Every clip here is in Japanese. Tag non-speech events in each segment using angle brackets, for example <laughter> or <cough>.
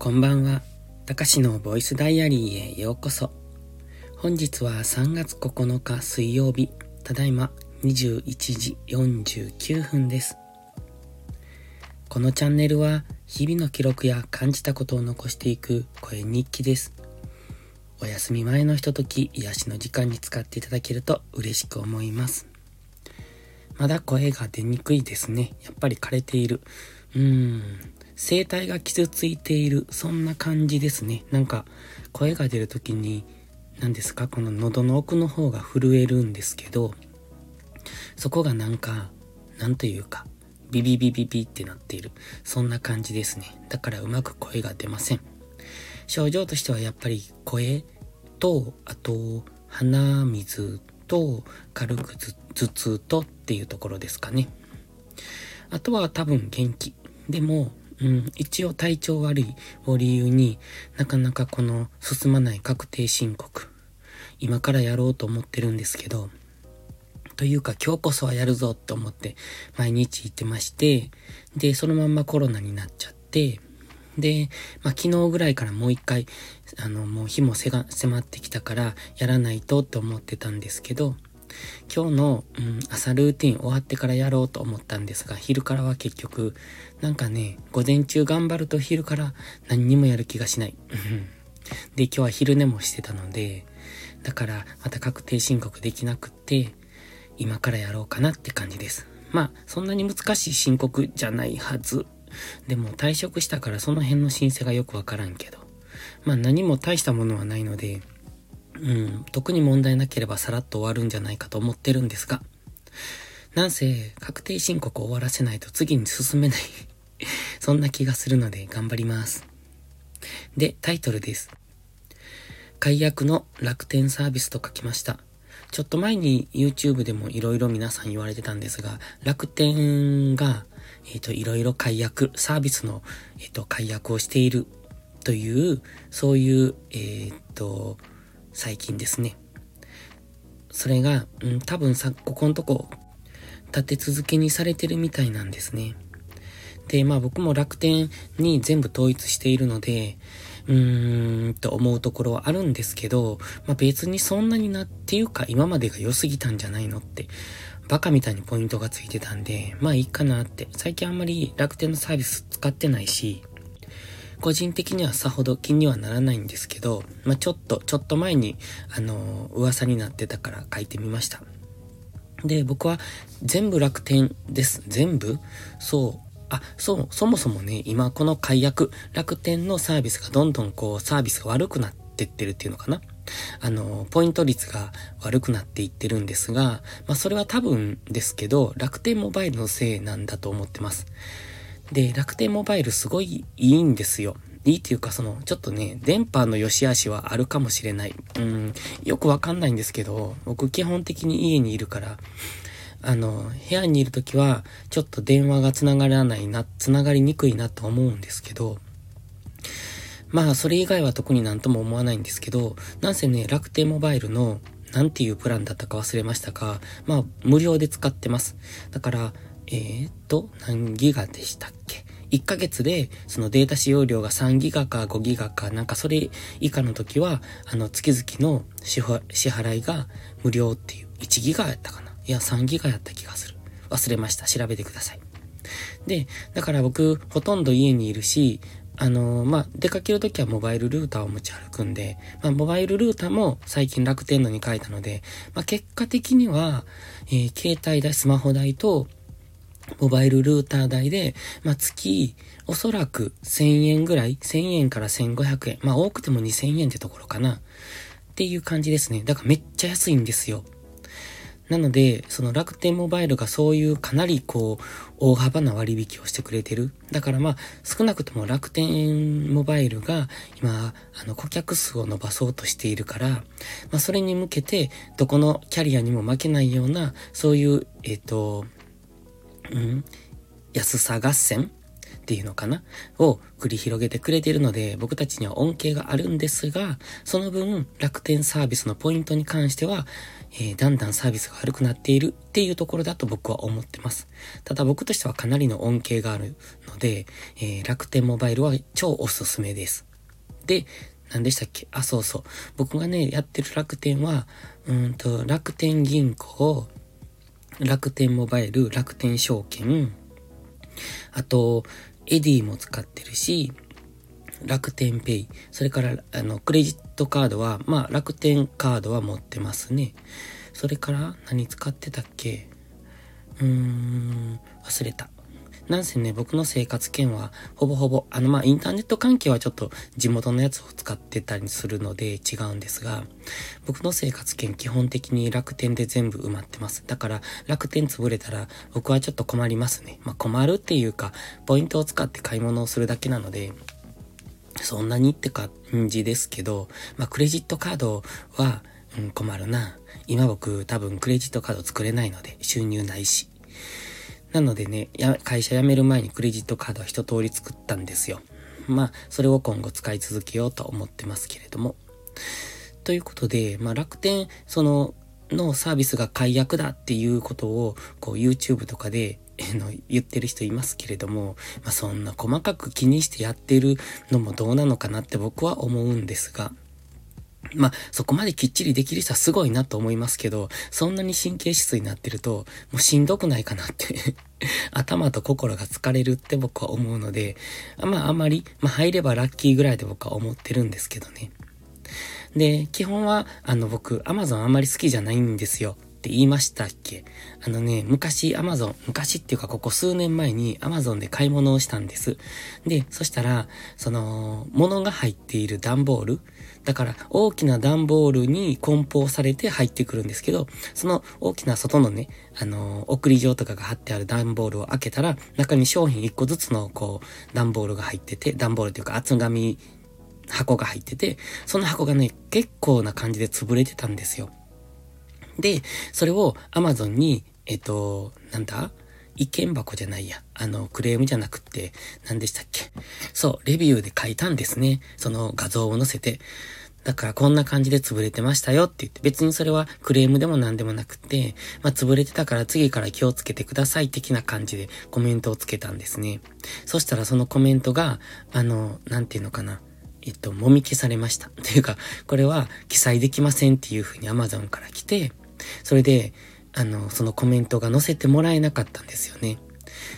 こんばんは。たかしのボイスダイアリーへようこそ。本日は3月9日水曜日、ただいま21時49分です。このチャンネルは日々の記録や感じたことを残していく声日記です。お休み前のひととき癒しの時間に使っていただけると嬉しく思います。まだ声が出にくいですね。やっぱり枯れている。うーん。声帯が傷ついている。そんな感じですね。なんか、声が出るときに、何ですか？この喉の奥の方が震えるんですけど、そこがなんか、なんというか、ビビビビビってなっている。そんな感じですね。だからうまく声が出ません。症状としてはやっぱり声と、あと、鼻水と、軽く頭痛とっていうところですかね。あとは多分元気。でも、うん、一応体調悪いを理由になかなかこの進まない確定申告。今からやろうと思ってるんですけど、というか今日こそはやるぞって思って毎日行ってまして、で、そのまんまコロナになっちゃって、で、まあ、昨日ぐらいからもう一回、あの、もう日も迫ってきたからやらないとって思ってたんですけど、今日の、うん、朝ルーティン終わってからやろうと思ったんですが、昼からは結局、なんかね、午前中頑張ると昼から何にもやる気がしない。<laughs> で、今日は昼寝もしてたので、だからまた確定申告できなくって、今からやろうかなって感じです。まあ、そんなに難しい申告じゃないはず。でも退職したからその辺の申請がよくわからんけど。まあ何も大したものはないので、うん、特に問題なければさらっと終わるんじゃないかと思ってるんですが、なんせ確定申告を終わらせないと次に進めない <laughs> そんな気がするので頑張ります。で、タイトルです。解約の楽天サービスと書きました。ちょっと前に YouTube でも色々皆さん言われてたんですが、楽天が、えっ、ー、と、いろいろ解約、サービスの、えっ、ー、と、解約をしているという、そういう、えっ、ー、と、最近ですね。それが、うん、多分さ、ここのとこ、立て続けにされてるみたいなんですね。で、まあ僕も楽天に全部統一しているので、うーん、と思うところはあるんですけど、まあ別にそんなになっていうか今までが良すぎたんじゃないのって、バカみたいにポイントがついてたんで、まあいいかなって。最近あんまり楽天のサービス使ってないし、個人的にはさほど気にはならないんですけど、まあ、ちょっと、ちょっと前に、あのー、噂になってたから書いてみました。で、僕は全部楽天です。全部？そう。あ、そう、そもそもね、今この解約、楽天のサービスがどんどんこう、サービスが悪くなってってるっていうのかな？あの、ポイント率が悪くなっていってるんですが、まあそれは多分ですけど、楽天モバイルのせいなんだと思ってます。で、楽天モバイルすごいいいんですよ。いいっていうか、その、ちょっとね、電波の良し悪しはあるかもしれない。うん、よくわかんないんですけど、僕基本的に家にいるから、あの、部屋にいるときは、ちょっと電話が繋がらないな、繋がりにくいなと思うんですけど、まあ、それ以外は特になんとも思わないんですけど、なんせね、楽天モバイルの、なんていうプランだったか忘れましたが、まあ、無料で使ってます。だから、えー、っと、何ギガでしたっけ ?1 ヶ月で、そのデータ使用量が3ギガか5ギガか、なんかそれ以下の時は、あの、月々の支払いが無料っていう、1ギガやったかな？いや、3ギガやった気がする。忘れました。調べてください。で、だから僕、ほとんど家にいるし、あのー、まあ、出かけるときはモバイルルーターを持ち歩くんで、まあ、モバイルルーターも最近楽天のに書いたので、まあ、結果的には、えー、携帯代、スマホ代と、モバイルルーター代で、まあ、月、おそらく1000円ぐらい ?1000 円から1500円。まあ、多くても2000円ってところかな。っていう感じですね。だからめっちゃ安いんですよ。なので、その楽天モバイルがそういうかなりこう、大幅な割引をしてくれてる。だからまあ、少なくとも楽天モバイルが今、あの、顧客数を伸ばそうとしているから、まあ、それに向けて、どこのキャリアにも負けないような、そういう、えっ、ー、と、うん、安さ合戦っていうのかな？を繰り広げてくれているので、僕たちには恩恵があるんですが、その分、楽天サービスのポイントに関しては、えー、だんだんサービスが悪くなっているっていうところだと僕は思ってます。ただ僕としてはかなりの恩恵があるので、えー、楽天モバイルは超おすすめです。で、何でしたっけ？あ、そうそう。僕がね、やってる楽天は、うんと、楽天銀行、楽天モバイル、楽天証券、あと、エディも使ってるし、楽天ペイ、それから、あの、クレジットカードは、まあ、楽天カードは持ってますね。それから、何使ってたっけ？うーん、忘れた。なんせね、僕の生活圏は、ほぼほぼ、あの、まあ、インターネット関係はちょっと地元のやつを使ってたりするので違うんですが、僕の生活圏基本的に楽天で全部埋まってます。だから、楽天潰れたら、僕はちょっと困りますね。まあ、困るっていうか、ポイントを使って買い物をするだけなので、そんなにって感じですけど、まあ、クレジットカードは、うん、困るな。今僕多分クレジットカード作れないので、収入ないし。なのでね、や、会社辞める前にクレジットカードは一通り作ったんですよ。まあ、それを今後使い続けようと思ってますけれども。ということで、まあ楽天、その、のサービスが解約だっていうことを、こう YouTube とかで、えの、言ってる人いますけれども、まあそんな細かく気にしてやってるのもどうなのかなって僕は思うんですが、まあ、そこまできっちりできる人はすごいなと思いますけど、そんなに神経質になってると、もうしんどくないかなって <laughs> 頭と心が疲れるって僕は思うので、まあ、あんまり、まあ、入ればラッキーぐらいで僕は思ってるんですけどね。で、基本は、あの、僕、アマゾンあんまり好きじゃないんですよ。って言いましたっけ？あのね、昔アマゾン、昔っていうかここ数年前にアマゾンで買い物をしたんです。で、そしたら、その、物が入っている段ボール、だから大きな段ボールに梱包されて入ってくるんですけど、その大きな外のね、あの、送り状とかが貼ってある段ボールを開けたら、中に商品1個ずつのこう、段ボールが入ってて、段ボールというか厚紙箱が入ってて、その箱がね、結構な感じで潰れてたんですよ。で、それを Amazon に、えっと、なんだ？意見箱じゃないや。あの、クレームじゃなくって、何でしたっけ？そう、レビューで書いたんですね。その画像を載せて。だからこんな感じで潰れてましたよって言って、別にそれはクレームでも何でもなくて、まあ、潰れてたから次から気をつけてください的な感じでコメントをつけたんですね。そしたらそのコメントが、あの、なんていうのかな。えっと、もみ消されました。というか、これは記載できませんっていう風に Amazon から来て、それで、あの、そのコメントが載せてもらえなかったんですよね。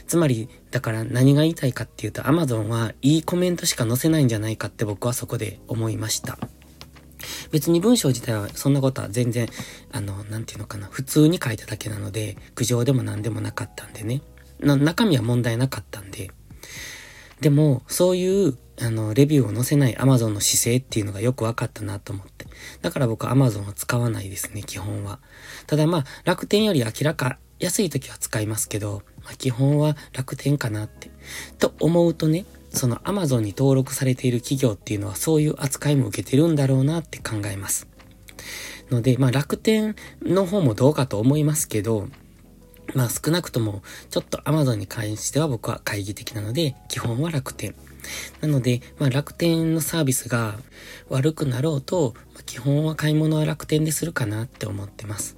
つまり、だから何が言いたいかっていうと、Amazon はいいコメントしか載せないんじゃないかって僕はそこで思いました。別に文章自体はそんなことは全然、あの、なんていうのかな、普通に書いただけなので、苦情でも何でもなかったんでね。中身は問題なかったんで。でも、そういう、あの、レビューを載せない Amazon の姿勢っていうのがよく分かったなと思って。だから僕 Amazon は使わないですね、基本は。ただまあ、楽天より明らか安い時は使いますけど、まあ、基本は楽天かなって。と思うとね、その Amazon に登録されている企業っていうのはそういう扱いも受けてるんだろうなって考えます。ので、まあ楽天の方もどうかと思いますけど、まあ少なくともちょっと Amazon に関しては僕は懐疑的なので、基本は楽天。なので、まあ楽天のサービスが悪くなろうと、まあ、基本は買い物は楽天でするかなって思ってます。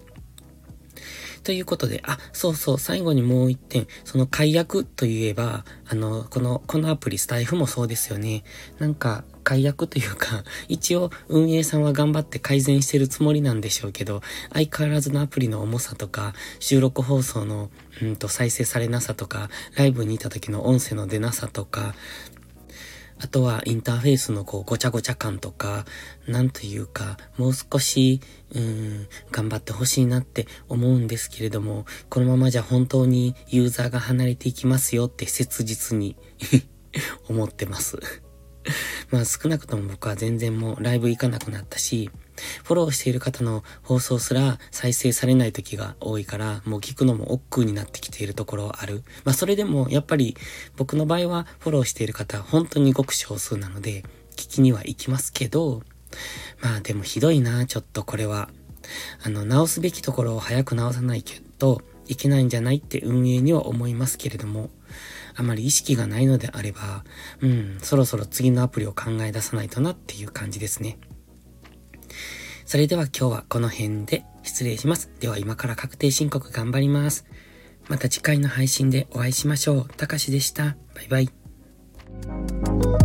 ということで、あ、そうそう、最後にもう一点、その解約といえば、あの、この、このアプリスタイフもそうですよね。なんか、解約というか、<laughs> 一応運営さんは頑張って改善してるつもりなんでしょうけど、相変わらずのアプリの重さとか、収録放送の、うんと再生されなさとか、ライブにいた時の音声の出なさとか、あとはインターフェースのこうごちゃごちゃ感とか、なんというか、もう少し、うん、頑張ってほしいなって思うんですけれども、このままじゃ本当にユーザーが離れていきますよって切実に <laughs> 思ってます。<laughs> まあ少なくとも僕は全然もうライブ行かなくなったし、フォローしている方の放送すら再生されない時が多いから、もう聞くのも億劫になってきているところある。まあそれでもやっぱり僕の場合はフォローしている方本当にごく少数なので、聞きには行きますけど、まあでもひどいな、ちょっとこれは。あの、直すべきところを早く直さないけど、いけないんじゃないって運営には思いますけれども、あまり意識がないのであれば、うん、そろそろ次のアプリを考え出さないとなっていう感じですね。それでは今日はこの辺で失礼します。では今から確定申告頑張ります。また次回の配信でお会いしましょう。たかしでした。バイバイ。